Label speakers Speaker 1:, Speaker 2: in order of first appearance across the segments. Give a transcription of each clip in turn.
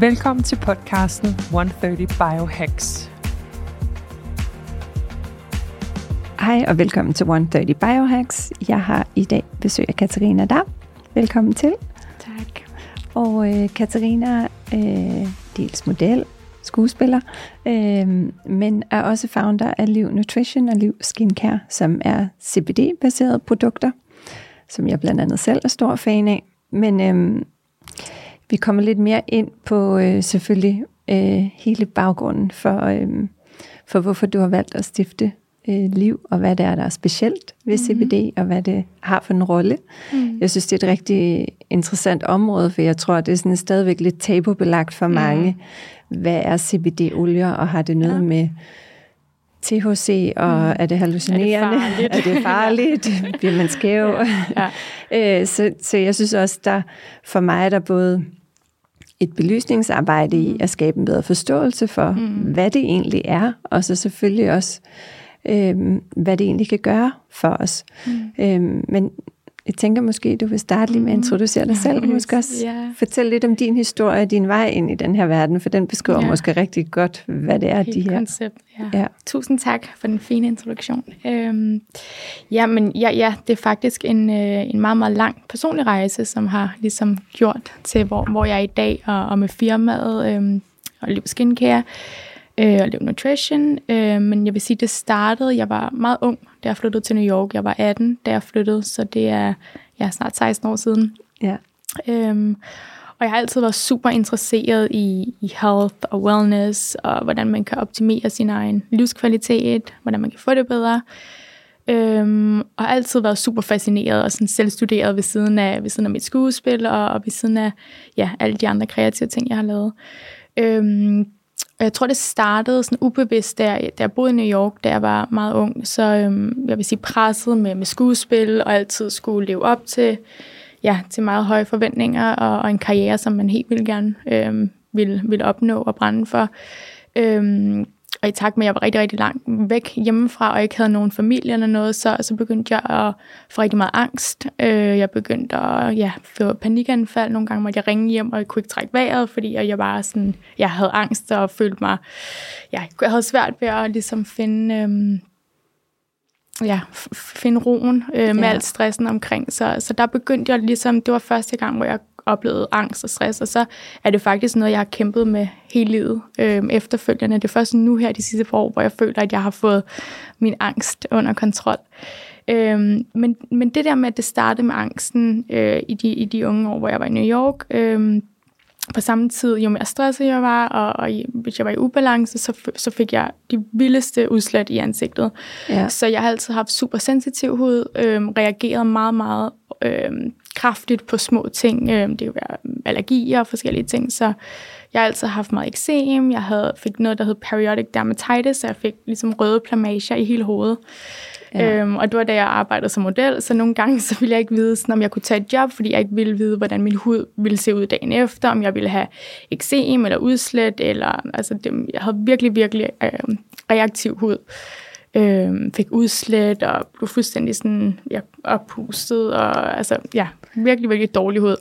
Speaker 1: Velkommen til podcasten 130 Biohacks.
Speaker 2: Hej og velkommen til 130 Biohacks. Jeg har i dag besøg af Katarina Dam. Velkommen til.
Speaker 3: Tak.
Speaker 2: Og øh, Katarina øh, dels model, skuespiller, øh, men er også founder af Liv Nutrition og Liv Skincare, som er CBD-baserede produkter, som jeg blandt andet selv er stor fan af. Men øh, vi kommer lidt mere ind på øh, selvfølgelig øh, hele baggrunden for, øh, for, hvorfor du har valgt at stifte øh, liv, og hvad det er, der er specielt ved mm-hmm. CBD, og hvad det har for en rolle. Mm. Jeg synes, det er et rigtig interessant område, for jeg tror, det er sådan stadigvæk lidt tabubelagt for mm. mange. Hvad er CBD-olier, og har det noget ja. med THC, og mm. er det hallucinerende? Er det farligt? er det farligt? Bliver man skæv? Ja. Ja. øh, så, så jeg synes også, der for mig er der både et belysningsarbejde i at skabe en bedre forståelse for, mm. hvad det egentlig er, og så selvfølgelig også øh, hvad det egentlig kan gøre for os. Mm. Øh, men jeg tænker måske, du vil starte lige med at introducere dig selv, og måske også yeah. fortælle lidt om din historie og din vej ind i den her verden, for den beskriver yeah. måske rigtig godt, hvad det er,
Speaker 3: Helt
Speaker 2: de her...
Speaker 3: koncept, ja. ja. Tusind tak for den fine introduktion. Øhm, ja, men ja, ja, det er faktisk en, øh, en meget, meget lang personlig rejse, som har ligesom gjort til, hvor, hvor jeg er i dag, og, og med firmaet øh, og Liv Skincare, øh, og Liv Nutrition. Øh, men jeg vil sige, det startede, jeg var meget ung, da jeg flyttede til New York. Jeg var 18, da jeg flyttede, så det er ja, snart 16 år siden.
Speaker 2: Ja.
Speaker 3: Øhm, og jeg har altid været super interesseret i, i health og wellness, og hvordan man kan optimere sin egen livskvalitet, hvordan man kan få det bedre. Øhm, og har altid været super fascineret og sådan selvstuderet ved siden af, ved siden af mit skuespil, og, og ved siden af ja, alle de andre kreative ting, jeg har lavet. Øhm, jeg tror, det startede sådan ubevidst, da jeg, da jeg boede i New York, da jeg var meget ung. Så øhm, jeg vil sige presset med, med skuespil, og altid skulle leve op til, ja, til meget høje forventninger, og, og en karriere, som man helt vildt gerne øhm, ville, ville opnå og brænde for. Øhm, og i takt med, at jeg var rigtig, rigtig langt væk hjemmefra, og ikke havde nogen familie eller noget, så, så begyndte jeg at få rigtig meget angst. Øh, jeg begyndte at ja, få panikanfald. Nogle gange måtte jeg ringe hjem, og jeg kunne ikke trække vejret, fordi jeg var sådan, jeg havde angst og følte mig, ja, jeg havde svært ved at ligesom finde... Øh, ja, finde roen øh, med ja. alt stressen omkring. Så, så der begyndte jeg ligesom, det var første gang, hvor jeg oplevet angst og stress, og så er det faktisk noget, jeg har kæmpet med hele livet øh, efterfølgende. Det er først nu her de sidste par år, hvor jeg føler, at jeg har fået min angst under kontrol. Øh, men, men det der med, at det startede med angsten øh, i, de, i de unge år, hvor jeg var i New York, øh, på samme tid, jo mere stresset jeg var, og, og hvis jeg var i ubalance, så, så fik jeg de vildeste udslæt i ansigtet. Ja. Så jeg har altid haft super sensitiv hud, øh, reageret meget, meget øh, kraftigt på små ting. Øh, det kan være allergier og forskellige ting, så jeg har altid haft meget eksem. Jeg havde, fik noget, der hed periodic dermatitis, så jeg fik ligesom røde plamager i hele hovedet. Ja. Øhm, og det var da jeg arbejdede som model, så nogle gange så ville jeg ikke vide, sådan, om jeg kunne tage et job, fordi jeg ikke ville vide, hvordan min hud ville se ud dagen efter, om jeg ville have eksem eller udslæt, eller altså det, jeg havde virkelig, virkelig øh, reaktiv hud øh, fik udslæt og blev fuldstændig sådan, ja, oppustet, og altså, ja, virkelig, virkelig dårlig hud.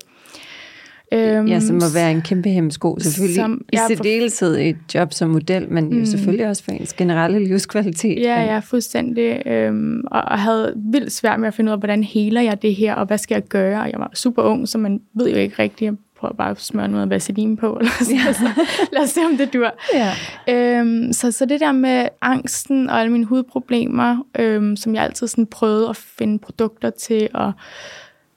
Speaker 2: Øhm, ja, som må være en kæmpe hemmesko, selvfølgelig. Som, ja, I særdeleshed et job som model, men mm, jo selvfølgelig også for ens generelle livskvalitet.
Speaker 3: Ja, ja, fuldstændig. Øhm, og, og havde vildt svært med at finde ud af, hvordan heler jeg det her, og hvad skal jeg gøre? Og jeg var super ung, så man ved jo ikke rigtigt, prøver bare at smøre noget vaseline på, eller så, ja. så lad os se, om det dur. Ja. Øhm, så, så det der med angsten og alle mine hudproblemer, øhm, som jeg altid sådan prøvede at finde produkter til, og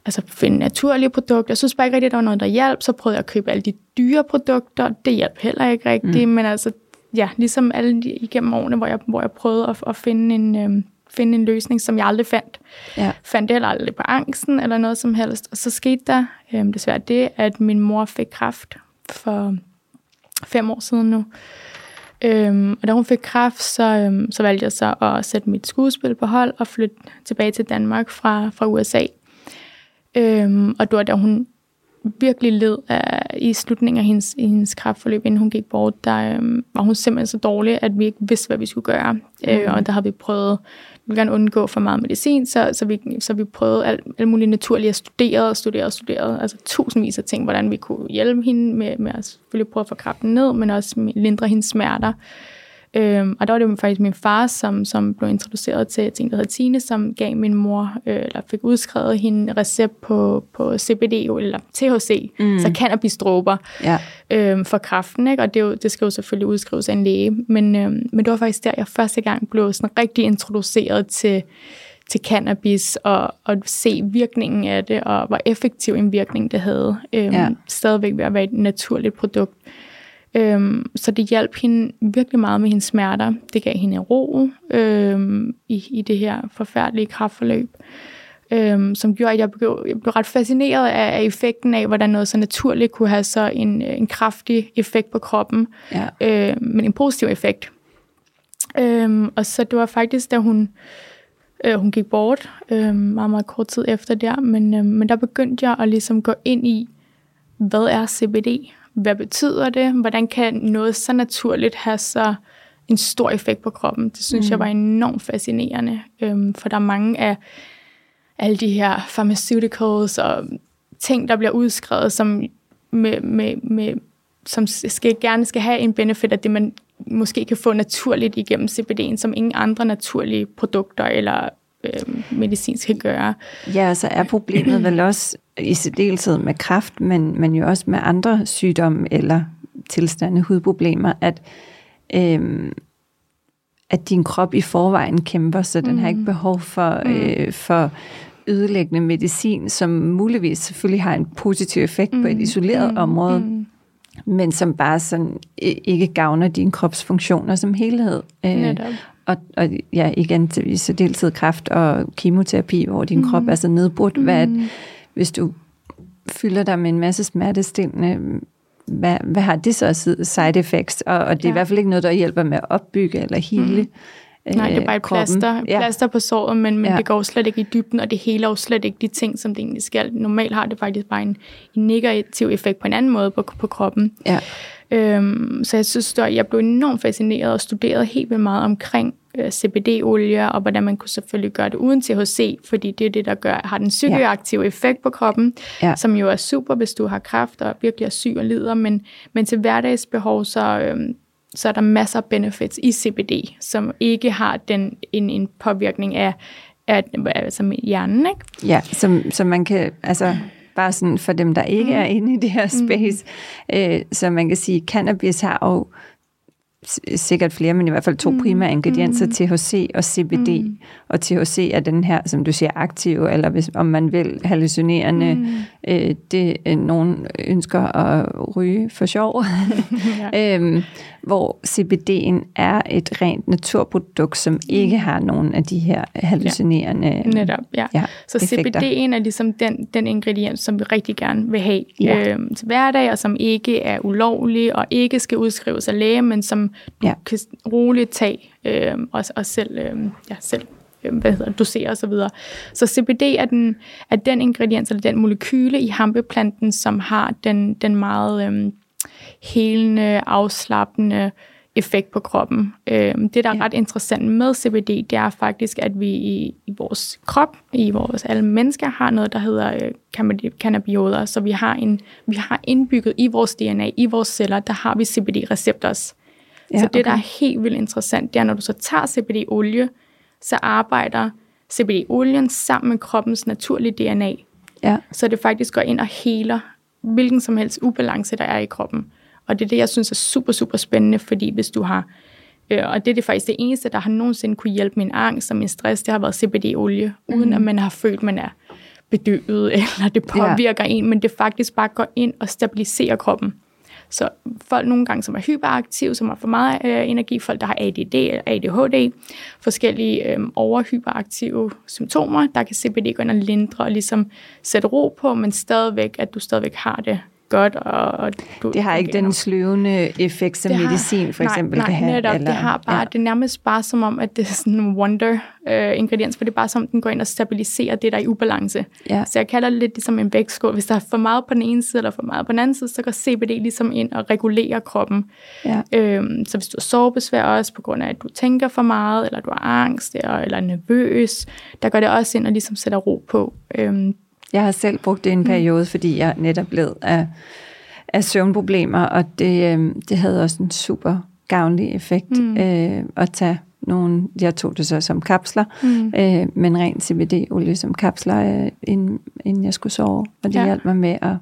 Speaker 3: altså finde naturlige produkter. Jeg synes bare ikke rigtigt, at der var noget, der hjalp. Så prøvede jeg at købe alle de dyre produkter. Det hjalp heller ikke rigtigt, mm. men altså, ja, ligesom alle de, igennem årene, hvor jeg, hvor jeg prøvede at, at finde en... Øhm, finde en løsning, som jeg aldrig fandt. Ja. Fandt heller aldrig på angsten eller noget som helst. Og så skete der øhm, desværre det, at min mor fik kraft. for fem år siden nu. Øhm, og da hun fik kræft, så, øhm, så valgte jeg så at sætte mit skuespil på hold og flytte tilbage til Danmark fra, fra USA. Øhm, og det var da hun virkelig led af, i slutningen af hendes, i hendes kræftforløb, inden hun gik bort, der øhm, var hun simpelthen så dårlig, at vi ikke vidste, hvad vi skulle gøre. Mm. Øh, og der havde vi prøvet, vi ville gerne undgå for meget medicin, så, så, vi, så vi prøvede alt, alt muligt naturligt at studere og studere og studere, altså tusindvis af ting, hvordan vi kunne hjælpe hende med, med at selvfølgelig prøve at få kræften ned, men også lindre hendes smerter. Øhm, og der var det faktisk min far, som, som blev introduceret til, til en, der hedder Tine, som gav min mor, øh, eller fik udskrevet hende recept på, på CBD, eller THC, mm. så cannabisdråber ja. øhm, for kræften. Ikke? Og det, jo, det skal jo selvfølgelig udskrives af en læge. Men, øhm, men det var faktisk der, jeg første gang blev sådan rigtig introduceret til, til cannabis, og, og se virkningen af det, og hvor effektiv en virkning det havde. Øhm, ja. Stadigvæk ved at være et naturligt produkt. Øhm, så det hjalp hende virkelig meget med hendes smerter. Det gav hende ro øhm, i, i det her forfærdelige kraftforløb, øhm, som gjorde, at jeg blev, jeg blev ret fascineret af, af effekten af, hvordan noget så naturligt kunne have så en, en kraftig effekt på kroppen, ja. øhm, men en positiv effekt. Øhm, og så det var faktisk, da hun, øh, hun gik bort, øh, meget, meget kort tid efter der, men, øh, men der begyndte jeg at ligesom gå ind i, hvad er CBD? Hvad betyder det? Hvordan kan noget så naturligt have så en stor effekt på kroppen? Det synes mm. jeg var enormt fascinerende, øhm, for der er mange af alle de her pharmaceuticals og ting, der bliver udskrevet, som, med, med, med, som skal, gerne skal have en benefit af det, man måske kan få naturligt igennem CBD'en, som ingen andre naturlige produkter eller øh, medicin skal gøre.
Speaker 2: Ja, så er problemet vel også i særdeleshed med kræft, men, men jo også med andre sygdomme eller tilstande, hudproblemer, at, øh, at din krop i forvejen kæmper, så den mm. har ikke behov for, mm. øh, for ødelæggende medicin, som muligvis selvfølgelig har en positiv effekt mm. på et mm. isoleret mm. område, mm. men som bare sådan ikke gavner din krops funktioner som helhed. Øh, og, og ja, igen i særdeleshed kræft og kemoterapi, hvor din mm. krop er så nedbrudt. Mm. Hvad, hvis du fylder dig med en masse smertestillende, hvad, hvad har det så side effects? Og, og det er ja. i hvert fald ikke noget, der hjælper med at opbygge eller hele mm.
Speaker 3: Nej, det er bare et plaster, ja. plaster på såret, men, men ja. det går slet ikke i dybden, og det hele er jo slet ikke de ting, som det egentlig skal. Normalt har det faktisk bare en, en negativ effekt på en anden måde på, på kroppen. Ja. Øhm, så jeg synes, at jeg blev enormt fascineret og studeret helt vildt meget omkring øh, CBD-olie, og hvordan man kunne selvfølgelig gøre det uden THC, fordi det er det, der gør, har den psykoaktive ja. effekt på kroppen, ja. som jo er super, hvis du har kræft og virkelig er syg og lider, men, men til hverdagsbehov, så, øhm, så er der masser af benefits i CBD, som ikke har den en, en påvirkning af, af altså hjernen, ikke?
Speaker 2: Ja, som, som man kan, altså bare sådan for dem, der ikke mm. er inde i det her mm. space, mm. øh, så man kan sige, cannabis har jo sikkert flere, men i hvert fald to mm. primære ingredienser, mm. THC og CBD. Mm. Og THC er den her, som du siger, aktive, eller hvis, om man vil, hallucinerende. Mm. Øh, det øh, nogen ønsker at ryge for sjov. ja. øhm, hvor CBD'en er et rent naturprodukt, som ikke har nogen af de her hallucinerende ja.
Speaker 3: Netop, ja. ja Så effekter. CBD'en er ligesom den, den ingrediens, som vi rigtig gerne vil have ja. øhm, til hverdag, og som ikke er ulovlig, og ikke skal udskrives af læge, men som du ja. kan roligt tage øhm, og, og selv, øhm, ja, selv øhm, hvad hedder, dosere osv. Så, så CBD er den, er den ingrediens, eller den molekyle i hampeplanten, som har den, den meget øhm, helende, afslappende effekt på kroppen. Øhm, det, der er ja. ret interessant med CBD, det er faktisk, at vi i, i vores krop, i vores alle mennesker, har noget, der hedder øh, cannabinoider. Så vi har, en, vi har indbygget i vores DNA, i vores celler, der har vi CBD-receptors. Ja, så det, okay. der er helt vildt interessant, det er, når du så tager CBD-olie, så arbejder CBD-olien sammen med kroppens naturlige DNA. Ja. Så det faktisk går ind og heler hvilken som helst ubalance, der er i kroppen. Og det er det, jeg synes er super, super spændende, fordi hvis du har, øh, og det er det faktisk det eneste, der har nogensinde kunne hjælpe min angst og min stress, det har været CBD-olie, mm. uden at man har følt, man er bedøvet, eller det påvirker ja. en, men det faktisk bare går ind og stabiliserer kroppen. Så folk nogle gange, som er hyperaktive, som har for meget øh, energi, folk, der har ADD eller ADHD, forskellige øh, overhyperaktive symptomer, der kan CBD gå ind og lindre og ligesom sætte ro på, men stadigvæk, at du stadigvæk har det godt. Og, og
Speaker 2: du, det har ikke den sløvende effekt, som det medicin for eksempel
Speaker 3: nej,
Speaker 2: kan have?
Speaker 3: Netop, eller, det har bare, ja. det er nærmest bare som om, at det er sådan en wonder øh, ingrediens, for det er bare som, om den går ind og stabiliserer det, der er i ubalance. Ja. Så jeg kalder det lidt ligesom en vægtskål. Hvis der er for meget på den ene side, eller for meget på den anden side, så går CBD ligesom ind og regulerer kroppen. Ja. Øhm, så hvis du har sovebesvær også, på grund af, at du tænker for meget, eller du har angst, eller, eller nervøs, der går det også ind og ligesom sætter ro på. Øhm,
Speaker 2: jeg har selv brugt det en mm. periode, mm. fordi jeg netop led af, af søvnproblemer, og det, øh, det havde også en super gavnlig effekt mm. øh, at tage nogle, jeg tog det så som kapsler, mm. øh, men ren CBD-olie som kapsler, øh, inden, inden jeg skulle sove, og det ja. hjalp mig med at,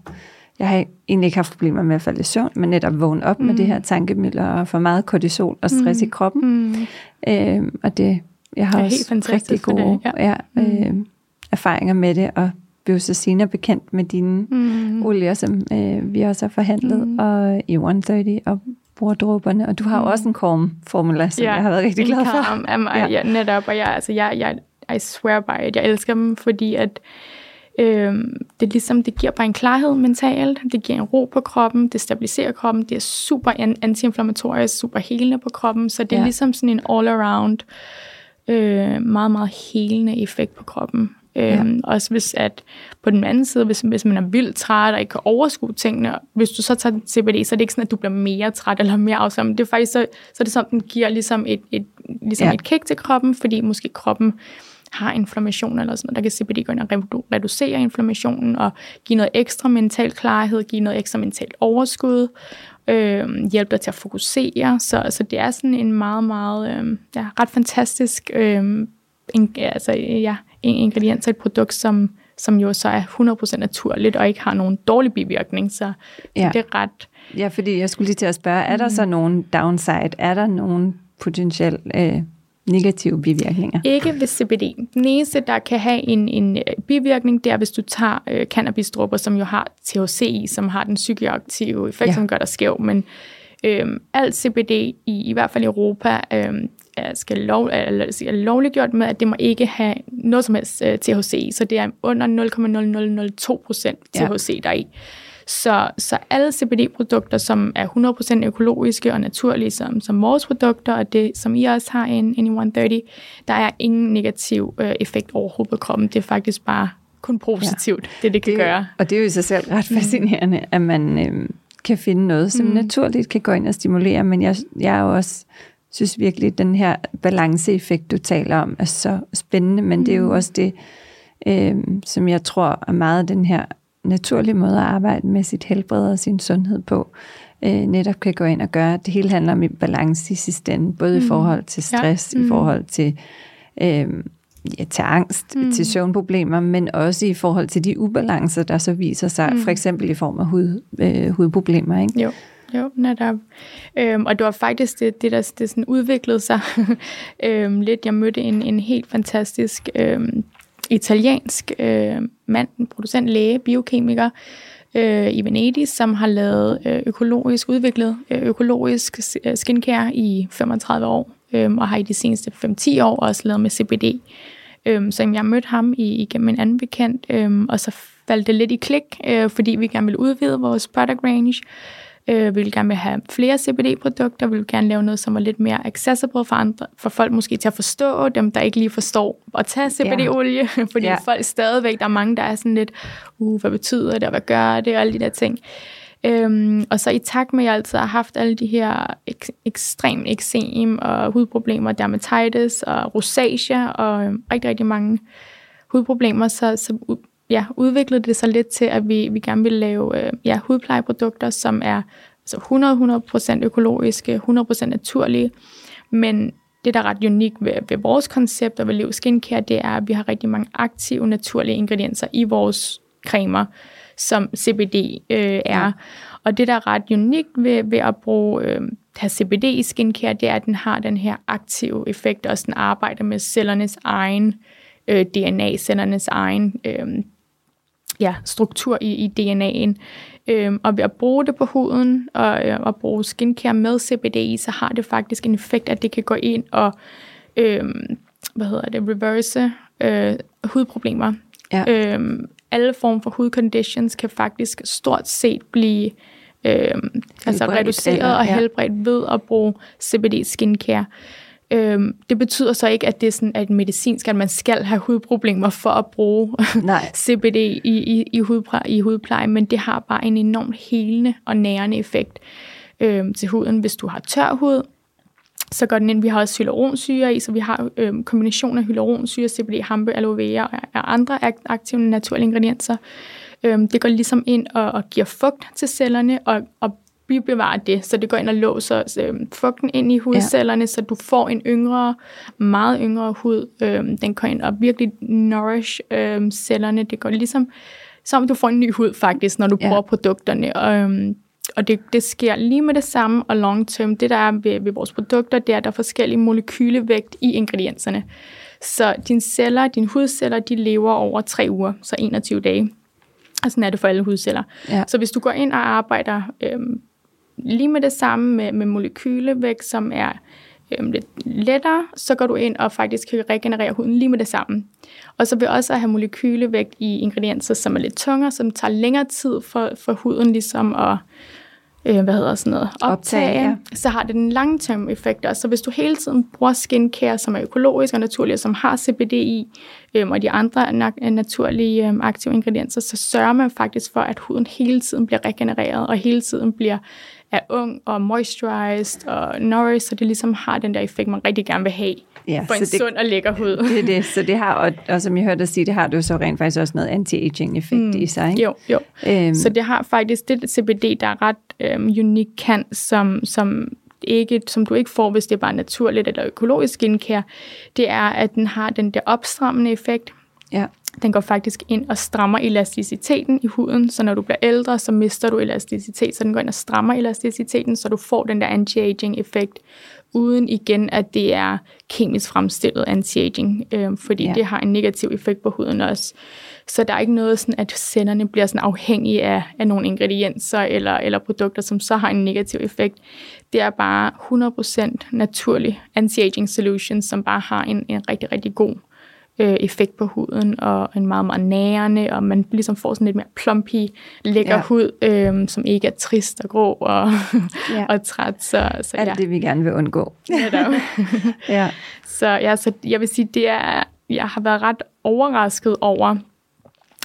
Speaker 2: jeg har egentlig ikke haft problemer med at falde i søvn, men netop vågne op mm. med det her tankemidler og for meget kortisol og stress mm. i kroppen. Mm. Øh, og det, jeg har det også rigtig gode det, ja. Ja, mm. øh, erfaringer med det, og blev så senere bekendt med dine mm. olier, som øh, vi også har forhandlet, mm. og i 130 og bruger dråberne, og du har mm. også en korm-formula, som ja, jeg har været rigtig glad for.
Speaker 3: Af mig, ja. ja, netop, og jeg, altså, jeg, jeg, I swear by it, jeg elsker dem, fordi at øh, det ligesom, det giver bare en klarhed mentalt, det giver en ro på kroppen, det stabiliserer kroppen, det er super antiinflammatorisk, super helende på kroppen, så det er ja. ligesom sådan en all-around, øh, meget, meget helende effekt på kroppen. Ja. Øhm, også hvis at på den anden side, hvis, hvis man er vildt træt og ikke kan overskue tingene, hvis du så tager CBD, så er det ikke sådan, at du bliver mere træt eller mere afslappet. Det er faktisk så, så er det sådan, den giver ligesom et, et, ligesom ja. et kick til kroppen, fordi måske kroppen har inflammation eller sådan noget, der kan CBD gå ind og reducere inflammationen og give noget ekstra mental klarhed, give noget ekstra mentalt overskud, øh, hjælpe dig til at fokusere. Så, så det er sådan en meget, meget øh, ja, ret fantastisk øh, en, altså, ja, en ingrediens af et produkt, som, som jo så er 100% naturligt og ikke har nogen dårlig bivirkning. Så, ja. det er ret...
Speaker 2: Ja, fordi jeg skulle lige til at spørge, er der mm. så nogen downside? Er der nogen potentiel øh, negative bivirkninger?
Speaker 3: Ikke ved CBD. Den eneste, der kan have en, en øh, bivirkning, det er, hvis du tager øh, cannabisdrupper, som jo har THC i, som har den psykoaktive effekt, ja. som gør dig skæv. Men øh, alt CBD, i, i hvert fald i Europa, øh, skal lov, eller, er lovliggjort med, at det må ikke have noget som helst øh, THC så det er under 0,0002 procent THC ja. deri. Så, så alle CBD-produkter, som er 100% økologiske og naturlige, som, som vores produkter, og det, som I også har in, in 130, der er ingen negativ uh, effekt overhovedet på kroppen. Det er faktisk bare kun positivt, ja. det det kan
Speaker 2: det,
Speaker 3: gøre.
Speaker 2: Og det er jo i sig selv ret mm. fascinerende, mm. at man øh, kan finde noget, som mm. naturligt kan gå ind og stimulere, men jeg, jeg er jo også synes virkelig, at den her balanceeffekt, du taler om, er så spændende, men mm. det er jo mm. også det, øh, som jeg tror er meget den her naturlige måde at arbejde med sit helbred og sin sundhed på, øh, netop kan gå ind og gøre. Det hele handler om balance i sidste ende, både mm. i forhold til stress, ja. mm. i forhold til, øh, ja, til angst, mm. til søvnproblemer, men også i forhold til de ubalancer, der så viser sig, mm. for eksempel i form af hud, øh, hudproblemer. Ikke?
Speaker 3: Jo. Jo, netop. Øhm, og det var faktisk det, det der det sådan udviklede sig øhm, lidt. Jeg mødte en, en helt fantastisk øhm, italiensk øh, mand, en producent, læge, biokemiker øh, i Venedig, som har lavet øh, økologisk, udviklet øh, økologisk øh, skincare i 35 år, øh, og har i de seneste 5-10 år også lavet med CBD. Øh, så jeg mødte ham i, igennem en anden bekendt, øh, og så faldt det lidt i klik, øh, fordi vi gerne ville udvide vores product range. Øh, vi vil gerne have flere CBD-produkter. Vi vil gerne lave noget, som er lidt mere accessible for andre, for folk måske til at forstå, dem der ikke lige forstår at tage CBD-olie, ja. fordi ja. folk stadigvæk, der er mange, der er sådan lidt, uh, hvad betyder det, og hvad gør det, og alle de der ting. Øhm, og så i takt med, at jeg altid har haft alle de her ek- ekstrem eksem og hudproblemer, dermatitis og rosacea og øhm, rigtig, rigtig mange hudproblemer, så, så ja, udviklede det sig lidt til, at vi, vi gerne vil lave øh, ja, hudplejeprodukter, som er altså 100-100% økologiske, 100% naturlige, men det, der er ret unikt ved, ved vores koncept og ved Lev Skincare, det er, at vi har rigtig mange aktive, naturlige ingredienser i vores cremer, som CBD øh, er. Ja. Og det, der er ret unikt ved, ved at bruge øh, have CBD i skincare, det er, at den har den her aktive effekt, og den arbejder med cellernes egen øh, DNA, cellernes egen øh, ja, struktur i, i DNA'en. Øhm, og ved at bruge det på huden og, øh, og bruge skincare med CBD så har det faktisk en effekt, at det kan gå ind og øhm, hvad hedder det, reverse øh, hudproblemer. Ja. Øhm, alle former for hudconditions kan faktisk stort set blive øh, altså reduceret eller, ja. og helbredt ved at bruge CBD skincare. Øhm, det betyder så ikke, at det er sådan, at medicinsk, at man skal have hudproblemer for at bruge Nej. CBD i, i, i, hudpleje, i hudpleje, men det har bare en enormt helende og nærende effekt øhm, til huden. Hvis du har tør hud, så går den ind. Vi har også hyaluronsyre i, så vi har øhm, kombination af hyaluronsyre, CBD, hampe, aloe vera og, og andre aktive naturlige ingredienser. Øhm, det går ligesom ind og, og giver fugt til cellerne og, og bibevare det, så det går ind og låser øh, fugten ind i hudcellerne, ja. så du får en yngre, meget yngre hud. Øh, den går ind og virkelig nourish øh, cellerne. Det går ligesom, som du får en ny hud faktisk, når du ja. bruger produkterne. Og, øh, og det, det sker lige med det samme og long term. Det der er ved, ved vores produkter, det er, at der er forskellige molekylevægt i ingredienserne. Så dine celler, dine hudceller, de lever over tre uger, så 21 dage. Og sådan er det for alle hudceller. Ja. Så hvis du går ind og arbejder øhm, lige med det samme med, med molekylevægt, som er øhm, lidt lettere, så går du ind og faktisk kan regenerere huden lige med det samme. Og så vil også have molekylevægt i ingredienser, som er lidt tungere, som tager længere tid for, for huden ligesom at øh, hvad hedder sådan noget, optage, optage ja. så har det en long-term effekt også. Så hvis du hele tiden bruger skincare, som er økologisk og naturlig, og som har CBD i, øh, og de andre na- naturlige øh, aktive ingredienser, så sørger man faktisk for, at huden hele tiden bliver regenereret, og hele tiden bliver er ung og moisturized og nourished, så det ligesom har den der effekt, man rigtig gerne vil have ja, for en det, sund og lækker hud.
Speaker 2: Det er det, så det har, og, og som jeg hørte dig sige, det har du så rent faktisk også noget anti-aging effekt mm, i sig.
Speaker 3: Jo, jo. Øhm. Så det har faktisk det CBD, der er ret øhm, unik kan, som, som ikke, som du ikke får, hvis det er bare naturligt eller økologisk skincare, det er, at den har den der opstrammende effekt. Ja. Den går faktisk ind og strammer elasticiteten i huden, så når du bliver ældre, så mister du elasticitet, så den går ind og strammer elasticiteten, så du får den der anti-aging effekt, uden igen, at det er kemisk fremstillet anti-aging, øh, fordi ja. det har en negativ effekt på huden også. Så der er ikke noget sådan, at cellerne bliver sådan afhængige af, af nogle ingredienser eller, eller produkter, som så har en negativ effekt. Det er bare 100% naturlig anti-aging solution, som bare har en, en rigtig, rigtig god øh, effekt på huden, og en meget, meget nærende, og man ligesom får sådan lidt mere plumpy, lækker ja. hud, øh, som ikke er trist og grå og, ja. og træt. Så, så,
Speaker 2: Alt ja. det, vi gerne vil undgå.
Speaker 3: Ja, ja. Så, ja, så jeg vil sige, det er, jeg har været ret overrasket over,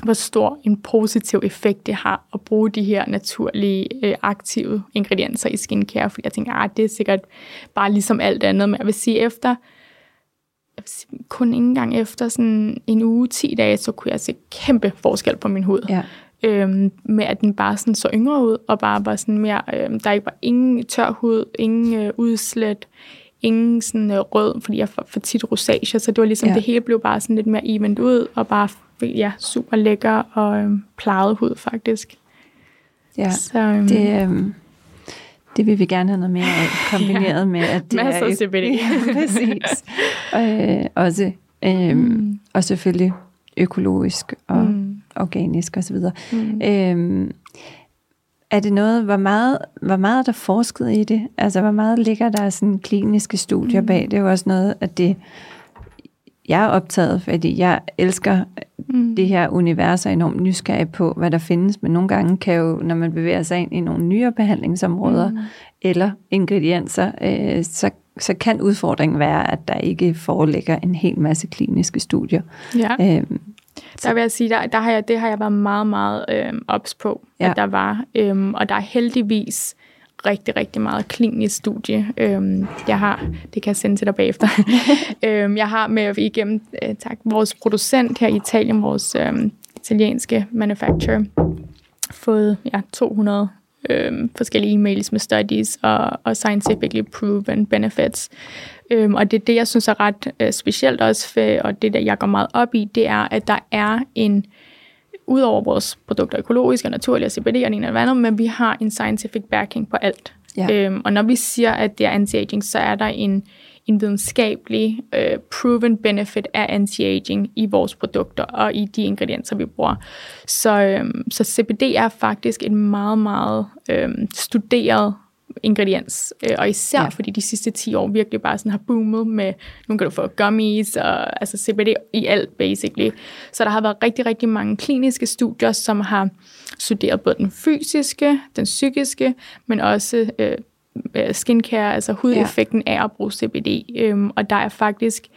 Speaker 3: hvor stor en positiv effekt det har at bruge de her naturlige øh, aktive ingredienser i skincare, fordi jeg tænker, at ah, det er sikkert bare ligesom alt andet, men jeg vil sige, efter kun ikke engang efter sådan en uge, 10 dage, så kunne jeg se kæmpe forskel på min hud. Ja. Øhm, med at den bare sådan så yngre ud, og bare var sådan mere, øhm, der ikke var ingen tør hud, ingen øh, udslæt, ingen sådan øh, rød, fordi jeg får for tit rosacea, så det var ligesom, ja. det hele blev bare sådan lidt mere event ud, og bare ja, super lækker og øhm, plejet hud faktisk.
Speaker 2: Ja, så, øhm, det, øhm, det vil vi gerne have noget mere af, kombineret ja. med, at det
Speaker 3: Masser er... Masser CBD.
Speaker 2: ja, præcis. øh, også, øh, mm. og selvfølgelig økologisk og mm. organisk osv. Mm. Øh, er det noget, hvor meget, hvor meget er der forsket i det? Altså, hvor meget ligger der sådan kliniske studier mm. bag? Det er jo også noget, at det jeg er optaget, fordi jeg elsker mm. det her univers og enormt nysgerrig på, hvad der findes, men nogle gange kan jo, når man bevæger sig ind i nogle nyere behandlingsområder mm. eller ingredienser, øh, så, så kan udfordringen være, at der ikke foreligger en hel masse kliniske studier.
Speaker 3: Ja. Øhm, der vil jeg sige, der, der har jeg, det har jeg været meget, meget øh, ops på, ja. at der var. Øhm, og der er heldigvis rigtig, rigtig meget klinisk studie. Øhm, jeg har, det kan jeg sende til dig bagefter. øhm, jeg har med igennem, øh, tak, vores producent her i Italien, vores øhm, italienske manufacturer, fået ja, 200 øhm, forskellige e-mails med studies og, og scientifically proven benefits. Øhm, og det er det, jeg synes er ret øh, specielt også, for, og det der, jeg går meget op i, det er, at der er en udover vores produkter økologiske og naturlige og CBD og en eller andet, men vi har en scientific backing på alt. Ja. Øhm, og når vi siger, at det er anti-aging, så er der en, en videnskabelig uh, proven benefit af anti-aging i vores produkter og i de ingredienser, vi bruger. Så, øhm, så CBD er faktisk et meget, meget øhm, studeret ingrediens. Øh, og især
Speaker 2: Ja.
Speaker 3: ja. fordi de sidste 10 år virkelig bare sådan har boomet med, nu kan du få gummies og altså CBD i alt basically. Så der har været rigtig, rigtig mange kliniske studier, som har studeret både den fysiske, den psykiske, men også øh, øh, skincare, altså hudeffekten af at bruge CBD. Øhm, og der er faktisk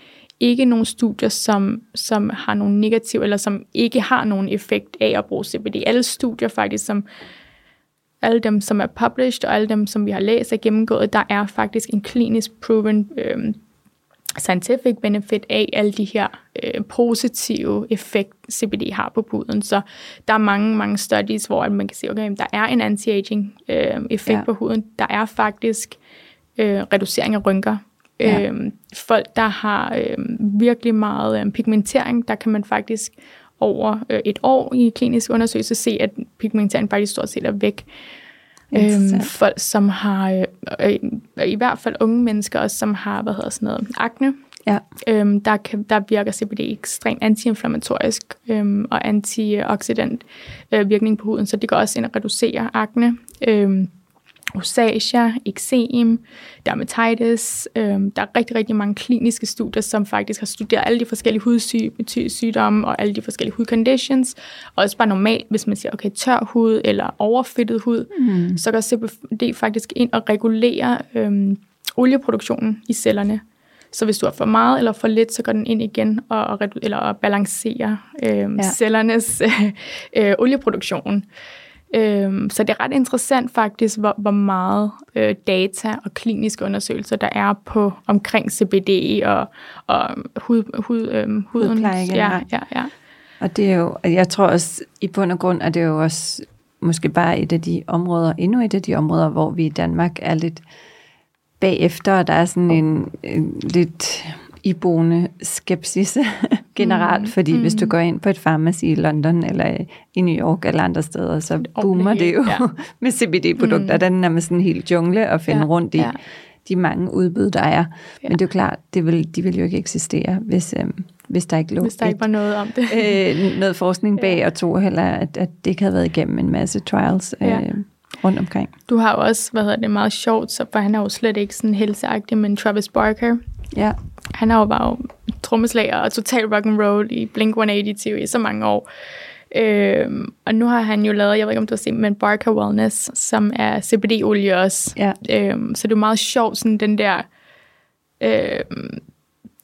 Speaker 3: ikke nogen studier, som, som har nogen negativ, eller som ikke har nogen effekt af at bruge CBD. Alle studier faktisk, som alle dem, som er published, og alle dem, som vi har læst og gennemgået, der er faktisk en klinisk proven øhm, scientific benefit af alle de her øh, positive effekt, CBD har på huden. Så der er mange, mange studies, hvor man kan se, okay, der er en anti-aging øh, effekt
Speaker 2: Ja.
Speaker 3: på huden. Der er faktisk øh, reducering af rynker.
Speaker 2: Ja.
Speaker 3: Øh, folk, der har øh, virkelig meget øh, pigmentering, der kan man faktisk over øh, et år i klinisk undersøgelse se, at pigmentering faktisk stort set er væk. Øhm, folk, som har, øh, øh, i hvert fald unge mennesker også, som har, hvad hedder sådan noget, akne,
Speaker 2: Ja.
Speaker 3: øhm, der, kan, der virker CBD ekstremt antiinflammatorisk øhm, og antioxidant øh, virkning på huden, så det går også ind og reducerer akne. Øhm, rosacea, eksem, dermatitis. Øhm, der er rigtig, rigtig mange kliniske studier, som faktisk har studeret alle de forskellige hudsygdomme og alle de forskellige hudconditions. Og også bare normalt, hvis man siger, okay, tør hud eller overfedtet hud, mm. så går CBD faktisk ind og regulerer øhm, olieproduktionen i cellerne. Så hvis du har for meget eller for lidt, så går den ind igen og, og, eller og balancerer øhm,
Speaker 2: Ja.
Speaker 3: cellernes øh, olieproduktion. Øhm, så det er ret interessant faktisk, hvor, hvor meget øh, data og kliniske undersøgelser der er på omkring CBD og, og hud, hud, øhm, huden.
Speaker 2: Hudpleje
Speaker 3: ja, ja, ja.
Speaker 2: Og det er jo, jeg tror også, i bund og grund er det jo også måske bare et af de områder, endnu et af de områder, hvor vi i Danmark er lidt bagefter, og der er sådan en, en lidt iboende skepsis generelt, mm, fordi mm. hvis du går ind på et pharmacy i London, eller i New York, eller andre steder, så boomer det jo
Speaker 3: ja.
Speaker 2: med CBD-produkter. Mm. Der er den nærmest sådan en helt jungle at finde
Speaker 3: Ja,
Speaker 2: rundt i
Speaker 3: ja.
Speaker 2: de mange udbud, der er.
Speaker 3: Ja.
Speaker 2: Men det er jo klart, det vil, de vil jo ikke eksistere, hvis, øhm, hvis der ikke lå
Speaker 3: Hvis der ikke var noget om det.
Speaker 2: øh, noget forskning bag,
Speaker 3: Ja.
Speaker 2: og to heller, at, at det ikke havde været igennem en masse trials øh,
Speaker 3: Ja.
Speaker 2: rundt omkring.
Speaker 3: Du har jo også, hvad hedder det, meget sjovt, så, for han er jo slet ikke sådan helseagtig, men Travis Barker,
Speaker 2: Ja,
Speaker 3: han har jo bare jo trommeslager og total rock and roll i Blink-182 i så mange år. Øhm, og nu har han jo lavet, jeg ved ikke om du har set, men Barker Wellness, som er CBD-olie også.
Speaker 2: ja,
Speaker 3: Øhm, så det er meget sjovt, sådan den der, øhm,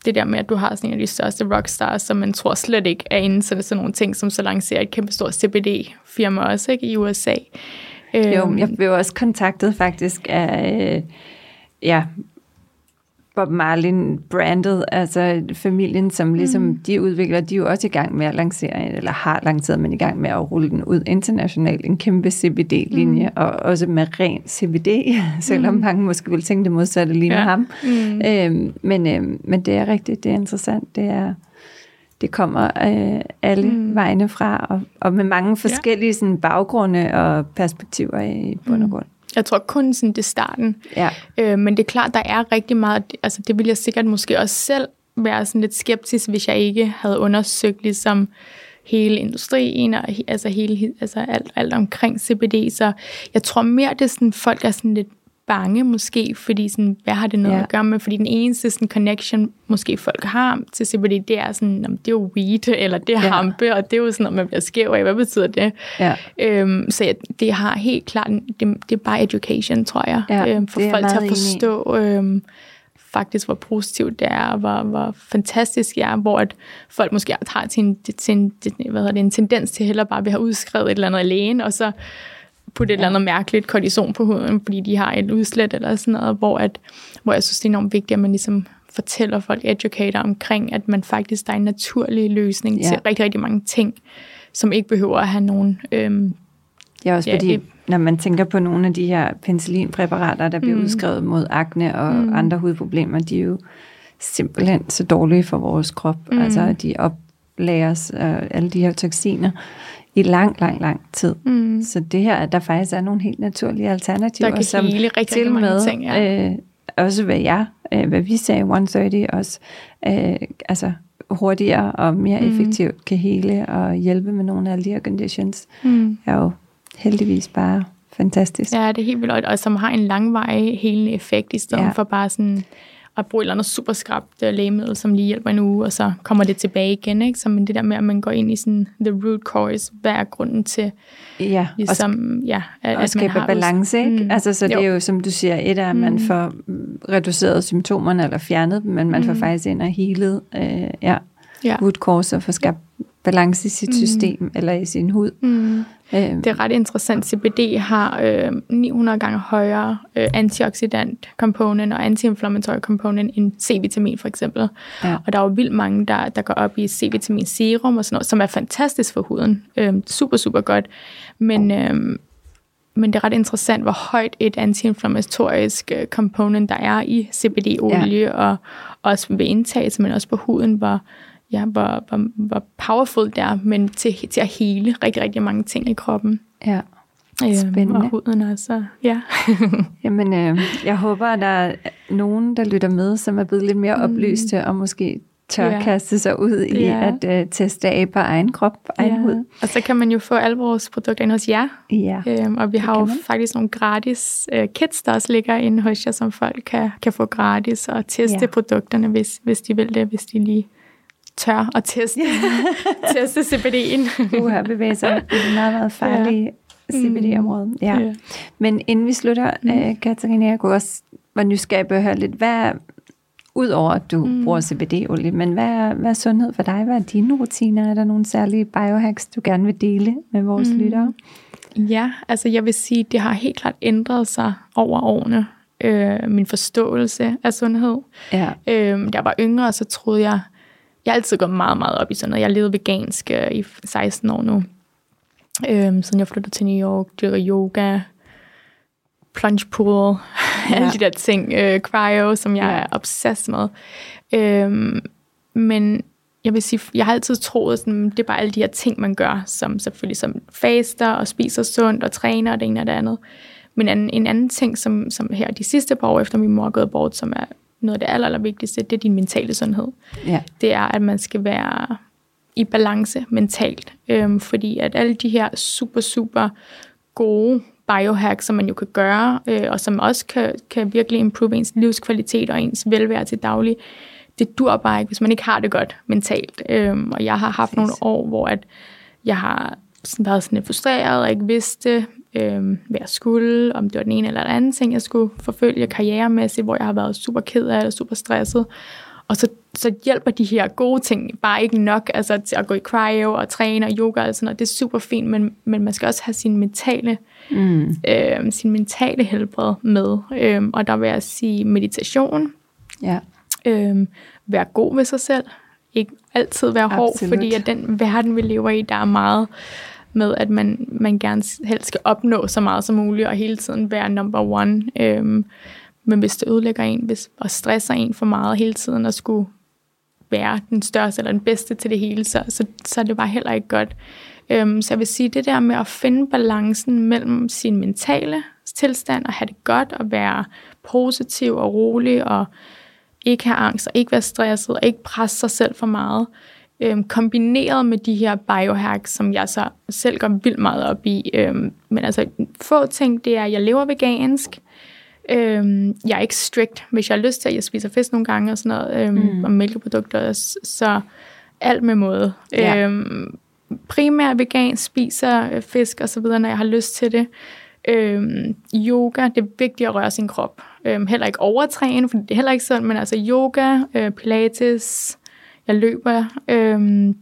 Speaker 3: det der med, at du har sådan en af de største rockstars, som man tror slet ikke er inde, så det er sådan nogle ting, som så lancerer et kæmpe stort CBD-firma også ikke, i USA.
Speaker 2: jo,
Speaker 3: Øhm,
Speaker 2: jeg blev også kontaktet faktisk af, øh, ja, Bob Marlin brandet, altså familien, som ligesom mm. de udvikler, de er jo også i gang med at lancere, eller har lanceret, men i gang med at rulle den ud internationalt, en kæmpe CBD-linje, mm. og også med ren CBD, selvom mm. mange måske vil tænke det modsatte lige med
Speaker 3: Ja.
Speaker 2: ham.
Speaker 3: Mm.
Speaker 2: Øhm, men, øhm, men det er rigtigt, det er interessant, det er, det kommer øh, alle mm. vegne fra, og, og med mange forskellige sådan, baggrunde og perspektiver i bund og grund.
Speaker 3: Jeg tror kun sådan det er starten.
Speaker 2: Ja.
Speaker 3: Øh, men det er klart, der er rigtig meget, altså det ville jeg sikkert måske også selv være sådan lidt skeptisk, hvis jeg ikke havde undersøgt ligesom hele industrien og altså hele, altså alt, alt omkring CBD. Så jeg tror mere, det er sådan, folk er sådan lidt bange måske, fordi sådan, hvad har det noget
Speaker 2: Ja.
Speaker 3: ja. at gøre med? Fordi den eneste sådan, connection, måske folk har til CBD, det er sådan, "Nå, men det er jo weed, eller det er
Speaker 2: Ja.
Speaker 3: ja. hampe, og det er jo sådan noget, man bliver skæv af. Hvad betyder det?
Speaker 2: Ja.
Speaker 3: Øhm, så jeg, det har helt klart, det, det er bare education, tror jeg,
Speaker 2: Ja,
Speaker 3: øhm, for folk til at forstå øhm, faktisk, hvor positivt det er, og hvor, hvor fantastisk det er, hvor at folk måske har til en, til en, hvad hedder det, en tendens til heller bare at have udskrevet et eller andet af lægen, og så putte et eller andet mærkeligt kortison på huden, fordi de har et udslæt eller sådan noget, hvor, at, hvor jeg synes, det er enormt vigtigt, at man ligesom fortæller folk, educator omkring, at man faktisk, der er en naturlig løsning
Speaker 2: Ja.
Speaker 3: til rigtig, rigtig mange ting, som ikke behøver at have nogen øhm,
Speaker 2: er også
Speaker 3: Ja,
Speaker 2: fordi,
Speaker 3: det-
Speaker 2: når man tænker på nogle af de her penicillinpræparater, der bliver mm. udskrevet mod akne og mm. andre hudproblemer, de er jo simpelthen så dårlige for vores krop. Mm. Altså, de oplagres øh, alle de her toksiner i lang, lang, lang tid.
Speaker 3: Mm.
Speaker 2: Så det her, at der faktisk er nogle helt naturlige alternativer,
Speaker 3: Der kan
Speaker 2: som
Speaker 3: hele rigtig,
Speaker 2: til med,
Speaker 3: ting, ja.
Speaker 2: øh, også hvad jeg, øh, hvad vi sagde, 130 også, øh, altså hurtigere og mere
Speaker 3: Mm.
Speaker 2: effektivt kan hele og hjælpe med nogle af alle de her conditions
Speaker 3: Mm.
Speaker 2: er jo heldigvis bare fantastisk.
Speaker 3: Ja, det er helt vildt, og som har en langvarig helende effekt, i stedet
Speaker 2: ja.
Speaker 3: for bare sådan at bruge et eller andet super skrabt øh, lægemiddel, som lige hjælper en uge, og så kommer det tilbage igen. Ikke? Så men det der med, at man går ind i sådan the root cause, hvad er grunden til,
Speaker 2: Ja, og
Speaker 3: ligesom, ja, at,
Speaker 2: og
Speaker 3: at man
Speaker 2: skabe
Speaker 3: har
Speaker 2: balance, ikke? Mm. Altså, så det
Speaker 3: Jo.
Speaker 2: er jo, som du siger, et af, at man
Speaker 3: Mm.
Speaker 2: får reduceret symptomerne eller fjernet dem, men man får
Speaker 3: Mm.
Speaker 2: faktisk ind og healet øh, ja,
Speaker 3: Ja.
Speaker 2: root cause og får skabt balance i sit
Speaker 3: Mm.
Speaker 2: system eller i sin hud.
Speaker 3: Mm.
Speaker 2: Øh,
Speaker 3: Det er ret interessant. CBD har øh, 900 gange højere øh, antioxidant component og anti-inflammatory component end C-vitamin for eksempel.
Speaker 2: Ja.
Speaker 3: Og der er jo vildt mange, der, der går op i C-vitamin serum og sådan noget, som er fantastisk for huden. Øh, super, super godt. Men, øh, men det er ret interessant, hvor højt et anti-inflammatorisk øh, component der er i CBD-olie, ja. og også ved indtagelse, men også på huden, hvor, ja, hvor, hvor, hvor powerful det er, men til, til at hele rigtig, rigtig mange ting i kroppen.
Speaker 2: ja.
Speaker 3: Øhm,
Speaker 2: Spændende.
Speaker 3: og huden altså, ja.
Speaker 2: Jamen, øh, jeg håber, at der er nogen, der lytter med, som er blevet lidt mere oplyste og måske tør
Speaker 3: Ja.
Speaker 2: kaste sig ud i
Speaker 3: Ja.
Speaker 2: at øh, teste af på egen krop, egen
Speaker 3: ja.
Speaker 2: hud.
Speaker 3: Og så kan man jo få alle vores produkter ind hos jer.
Speaker 2: Ja.
Speaker 3: Øhm, og vi har
Speaker 2: kan
Speaker 3: jo
Speaker 2: man.
Speaker 3: faktisk nogle gratis øh, kits, der også ligger inde hos jer, som folk kan, kan få gratis og teste
Speaker 2: ja.
Speaker 3: produkterne, hvis, hvis de vil det, hvis de lige tør at teste, teste CBD'en.
Speaker 2: Uha, bevæge sig i det meget, meget farlige CBD-område. Ja.
Speaker 3: Ja.
Speaker 2: Men inden vi slutter, mm. øh, Katarina, jeg kunne også være nysgerrig på at høre lidt, hvad, Udover at du mm. bruger CBD-olie, men hvad er, hvad er sundhed for dig? Hvad er dine rutiner? Er der nogle særlige biohacks, du gerne vil dele med vores mm. lyttere?
Speaker 3: Ja, altså jeg vil sige, det har helt klart ændret sig over årene. Øh, min forståelse af sundhed.
Speaker 2: Ja.
Speaker 3: Øh, jeg var yngre, så troede jeg, jeg har altid gået meget, meget op i sådan noget. Jeg levede vegansk øh, i 16 år nu. Øh, siden jeg flyttede til New York, dyrker yoga, plunge pool, ja. alle de der ting, øh, cryo, som jeg
Speaker 2: Ja.
Speaker 3: er obsessed med. Øh, men jeg vil sige, jeg har altid troet, sådan, det er bare alle de her ting, man gør, som selvfølgelig som faster og spiser sundt og træner og det ene og det andet. Men en, en anden ting, som, som her de sidste par år efter min mor er gået bort, som er noget af det aller, aller vigtigste, det er din mentale sundhed.
Speaker 2: Ja.
Speaker 3: Det er, at man skal være i balance mentalt. Øhm, fordi at alle de her super, super gode biohacks, som man jo kan gøre, øh, og som også kan, kan virkelig improve ens livskvalitet og ens velvære til daglig, det dur bare ikke, hvis man ikke har det godt mentalt. Øhm, og jeg har haft
Speaker 2: Præcis.
Speaker 3: nogle år, hvor at jeg har sådan været sådan lidt frustreret og ikke vidste, øhm, hvad jeg skulle, om det var den ene eller den anden ting, jeg skulle forfølge karrieremæssigt, hvor jeg har været super ked af det og super stresset. Og så, så hjælper de her gode ting bare ikke nok, altså til at gå i cryo og træne og yoga og sådan noget. Det er super fint, men, men man skal også have sin mentale,
Speaker 2: Mm.
Speaker 3: øh, sin mentale helbred med. Øhm, og der vil jeg sige meditation,
Speaker 2: Ja.
Speaker 3: øhm, være god ved sig selv, ikke altid være hård,
Speaker 2: Absolut.
Speaker 3: fordi at den verden, vi lever i, der er meget med, at man, man gerne helst skal opnå så meget som muligt, og hele tiden være number one. Øhm, men hvis det ødelægger en, hvis, og stresser en for meget hele tiden, og skulle være den største eller den bedste til det hele, så, så, så er det bare heller ikke godt. Øhm, så jeg vil sige, det der med at finde balancen mellem sin mentale tilstand, og have det godt, og være positiv og rolig, og ikke have angst, og ikke være stresset, og ikke presse sig selv for meget, øhm, kombineret med de her biohacks, som jeg så selv går vildt meget op i. Øhm, men altså, få ting, det er, at jeg lever vegansk, Øhm, jeg er ikke strict, hvis jeg har lyst til, at jeg spiser fisk nogle gange og sådan noget, øhm, mm. og mælkeprodukter, så alt med måde.
Speaker 2: Ja.
Speaker 3: Øhm, primært vegan, spiser øh, fisk og så videre, når jeg har lyst til det. Øhm, yoga, det er vigtigt at røre sin krop. Øhm, heller ikke overtræne, for det er heller ikke sådan, men altså yoga, øh, pilates, jeg løber, øhm,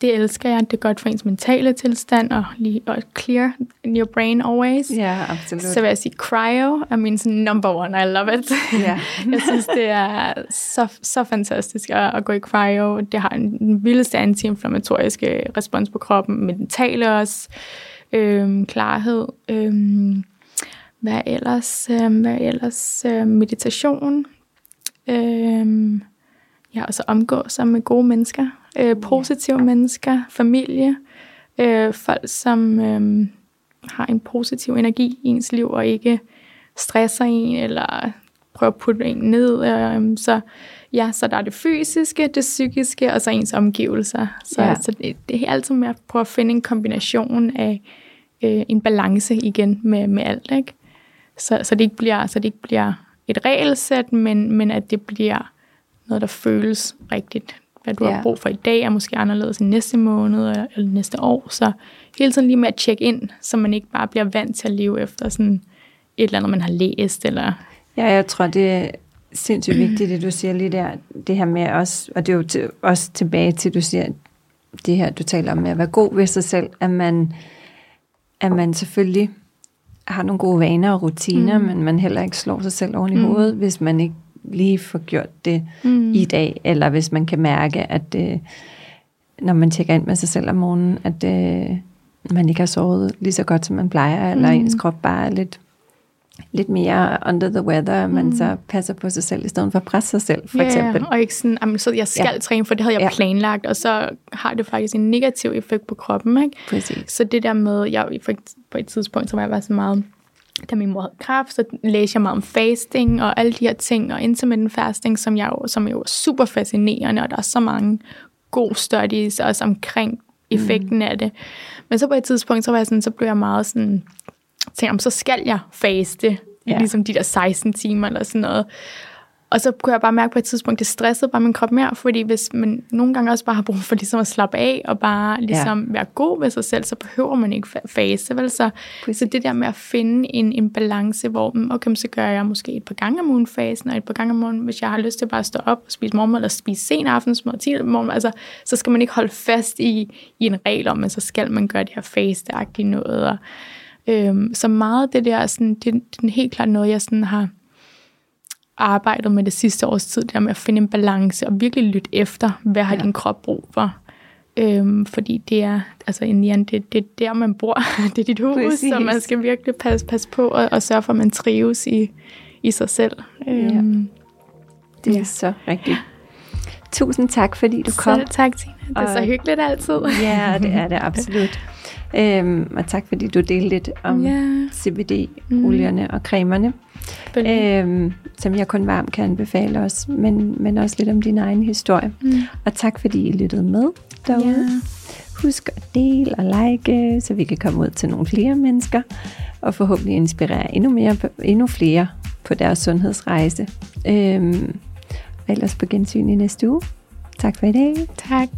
Speaker 3: det elsker jeg. Det er godt for ens mentale tilstand, og lige og clear your brain always.
Speaker 2: Ja, absolut.
Speaker 3: Så vil jeg sige, cryo er min sådan number one. I love it.
Speaker 2: Ja.
Speaker 3: jeg synes, det er så, så fantastisk at, at gå i cryo. Det har en den vildeste antiinflammatoriske respons på kroppen. Mentale også. Øhm, klarhed. Øhm, hvad ellers? Øhm, hvad ellers? Øhm, meditation. Øhm, ja, og så omgå sig med gode mennesker. Øh, positive mennesker. Familie. Øh, folk, som... Øhm, har en positiv energi i ens liv, og ikke stresser en, eller prøver at putte en ned. Øhm, så ja, så der er det fysiske, det psykiske, og så ens omgivelser. Så,
Speaker 2: Ja.
Speaker 3: ja. så det, det er altid med at prøve at finde en kombination af øh, en balance igen med, med alt, ikke? Så, så, det ikke bliver, så det ikke bliver et regelsæt, men, men at det bliver noget, der føles rigtigt. Hvad du ja. har brug for i dag, er måske anderledes end næste måned eller, eller næste år. Så hele tiden lige med at tjekke ind, så man ikke bare bliver vant til at leve efter sådan et eller andet, man har læst. Eller...
Speaker 2: Ja, jeg tror, det er sindssygt vigtigt, det du siger lige der. Det her med os, og det er jo til, også tilbage til, du siger, det her, du taler om med at være god ved sig selv, at man, at man selvfølgelig har nogle gode vaner og rutiner, mm. men man heller ikke slår sig selv oven i mm. hovedet, hvis man ikke lige får gjort det mm. i dag, eller hvis man kan mærke, at øh, når man tjekker ind med sig selv om morgenen, at øh, man ikke har sovet lige så godt, som man plejer, eller mm. ens krop bare er lidt lidt mere under the weather, man mm. så passer på sig selv, i stedet for at presse sig selv, for
Speaker 3: yeah,
Speaker 2: eksempel.
Speaker 3: og ikke sådan, jamen, så jeg skal ja. træne, for det havde jeg ja. planlagt, og så har det faktisk en negativ effekt på kroppen, ikke?
Speaker 2: Præcis.
Speaker 3: Så det der med, jeg på et tidspunkt, så var jeg var så meget, da min mor havde kræft, så læste jeg meget om fasting, og alle de her ting, og intermittent fasting, som, jeg jo, som jo er super fascinerende, og der er så mange gode studies også omkring effekten mm. af det. Men så på et tidspunkt, så var jeg sådan, så blev jeg meget sådan, tænkte, så skal jeg faste, ja. ligesom de der 16 timer eller sådan noget. Og så kunne jeg bare mærke på et tidspunkt, det stressede bare min krop mere, fordi hvis man nogle gange også bare har brug for ligesom at slappe af, og bare ligesom ja. være god ved sig selv, så behøver man ikke fase, vel? Så, så det der med at finde en, en balance, hvor, mm, okay, så gør jeg måske et par gange om ugen fasen, og et par gange om ugen, hvis jeg har lyst til bare at stå op og spise morgenmad, eller spise sen aftensmad, tidlig morgenmad, altså, så skal man ikke holde fast i, i en regel om, at så skal man gøre det her faste noget, og Øhm, så meget det der, sådan, det, det er helt klart noget, jeg sådan har arbejdet med det sidste års tid, det der med at finde en balance og virkelig lytte efter, hvad har ja. din krop brug for. Øhm, fordi det er, altså Indian, det, det er der, man bor. det er dit hus, Præcis. så man skal virkelig passe, passe på og, og sørge for, at man trives i, i sig selv. Øhm,
Speaker 2: ja. Det er ja. så rigtigt. Tusind tak, fordi du kom.
Speaker 3: Selv tak, Tina. Det er og, så hyggeligt altid.
Speaker 2: ja, det er det absolut. Øhm, og tak fordi du delte lidt om yeah. CBD-olierne mm. og cremerne, øhm, som jeg kun varmt kan anbefale os, men, men også lidt om din egen historie. Mm. Og tak fordi I lyttede med derude. Yeah. Husk at dele og like, så vi kan komme ud til nogle flere mennesker, og forhåbentlig inspirere endnu, mere, endnu flere på deres sundhedsrejse. Øhm, og ellers på gensyn i næste uge. Tak for i dag.
Speaker 3: Tak.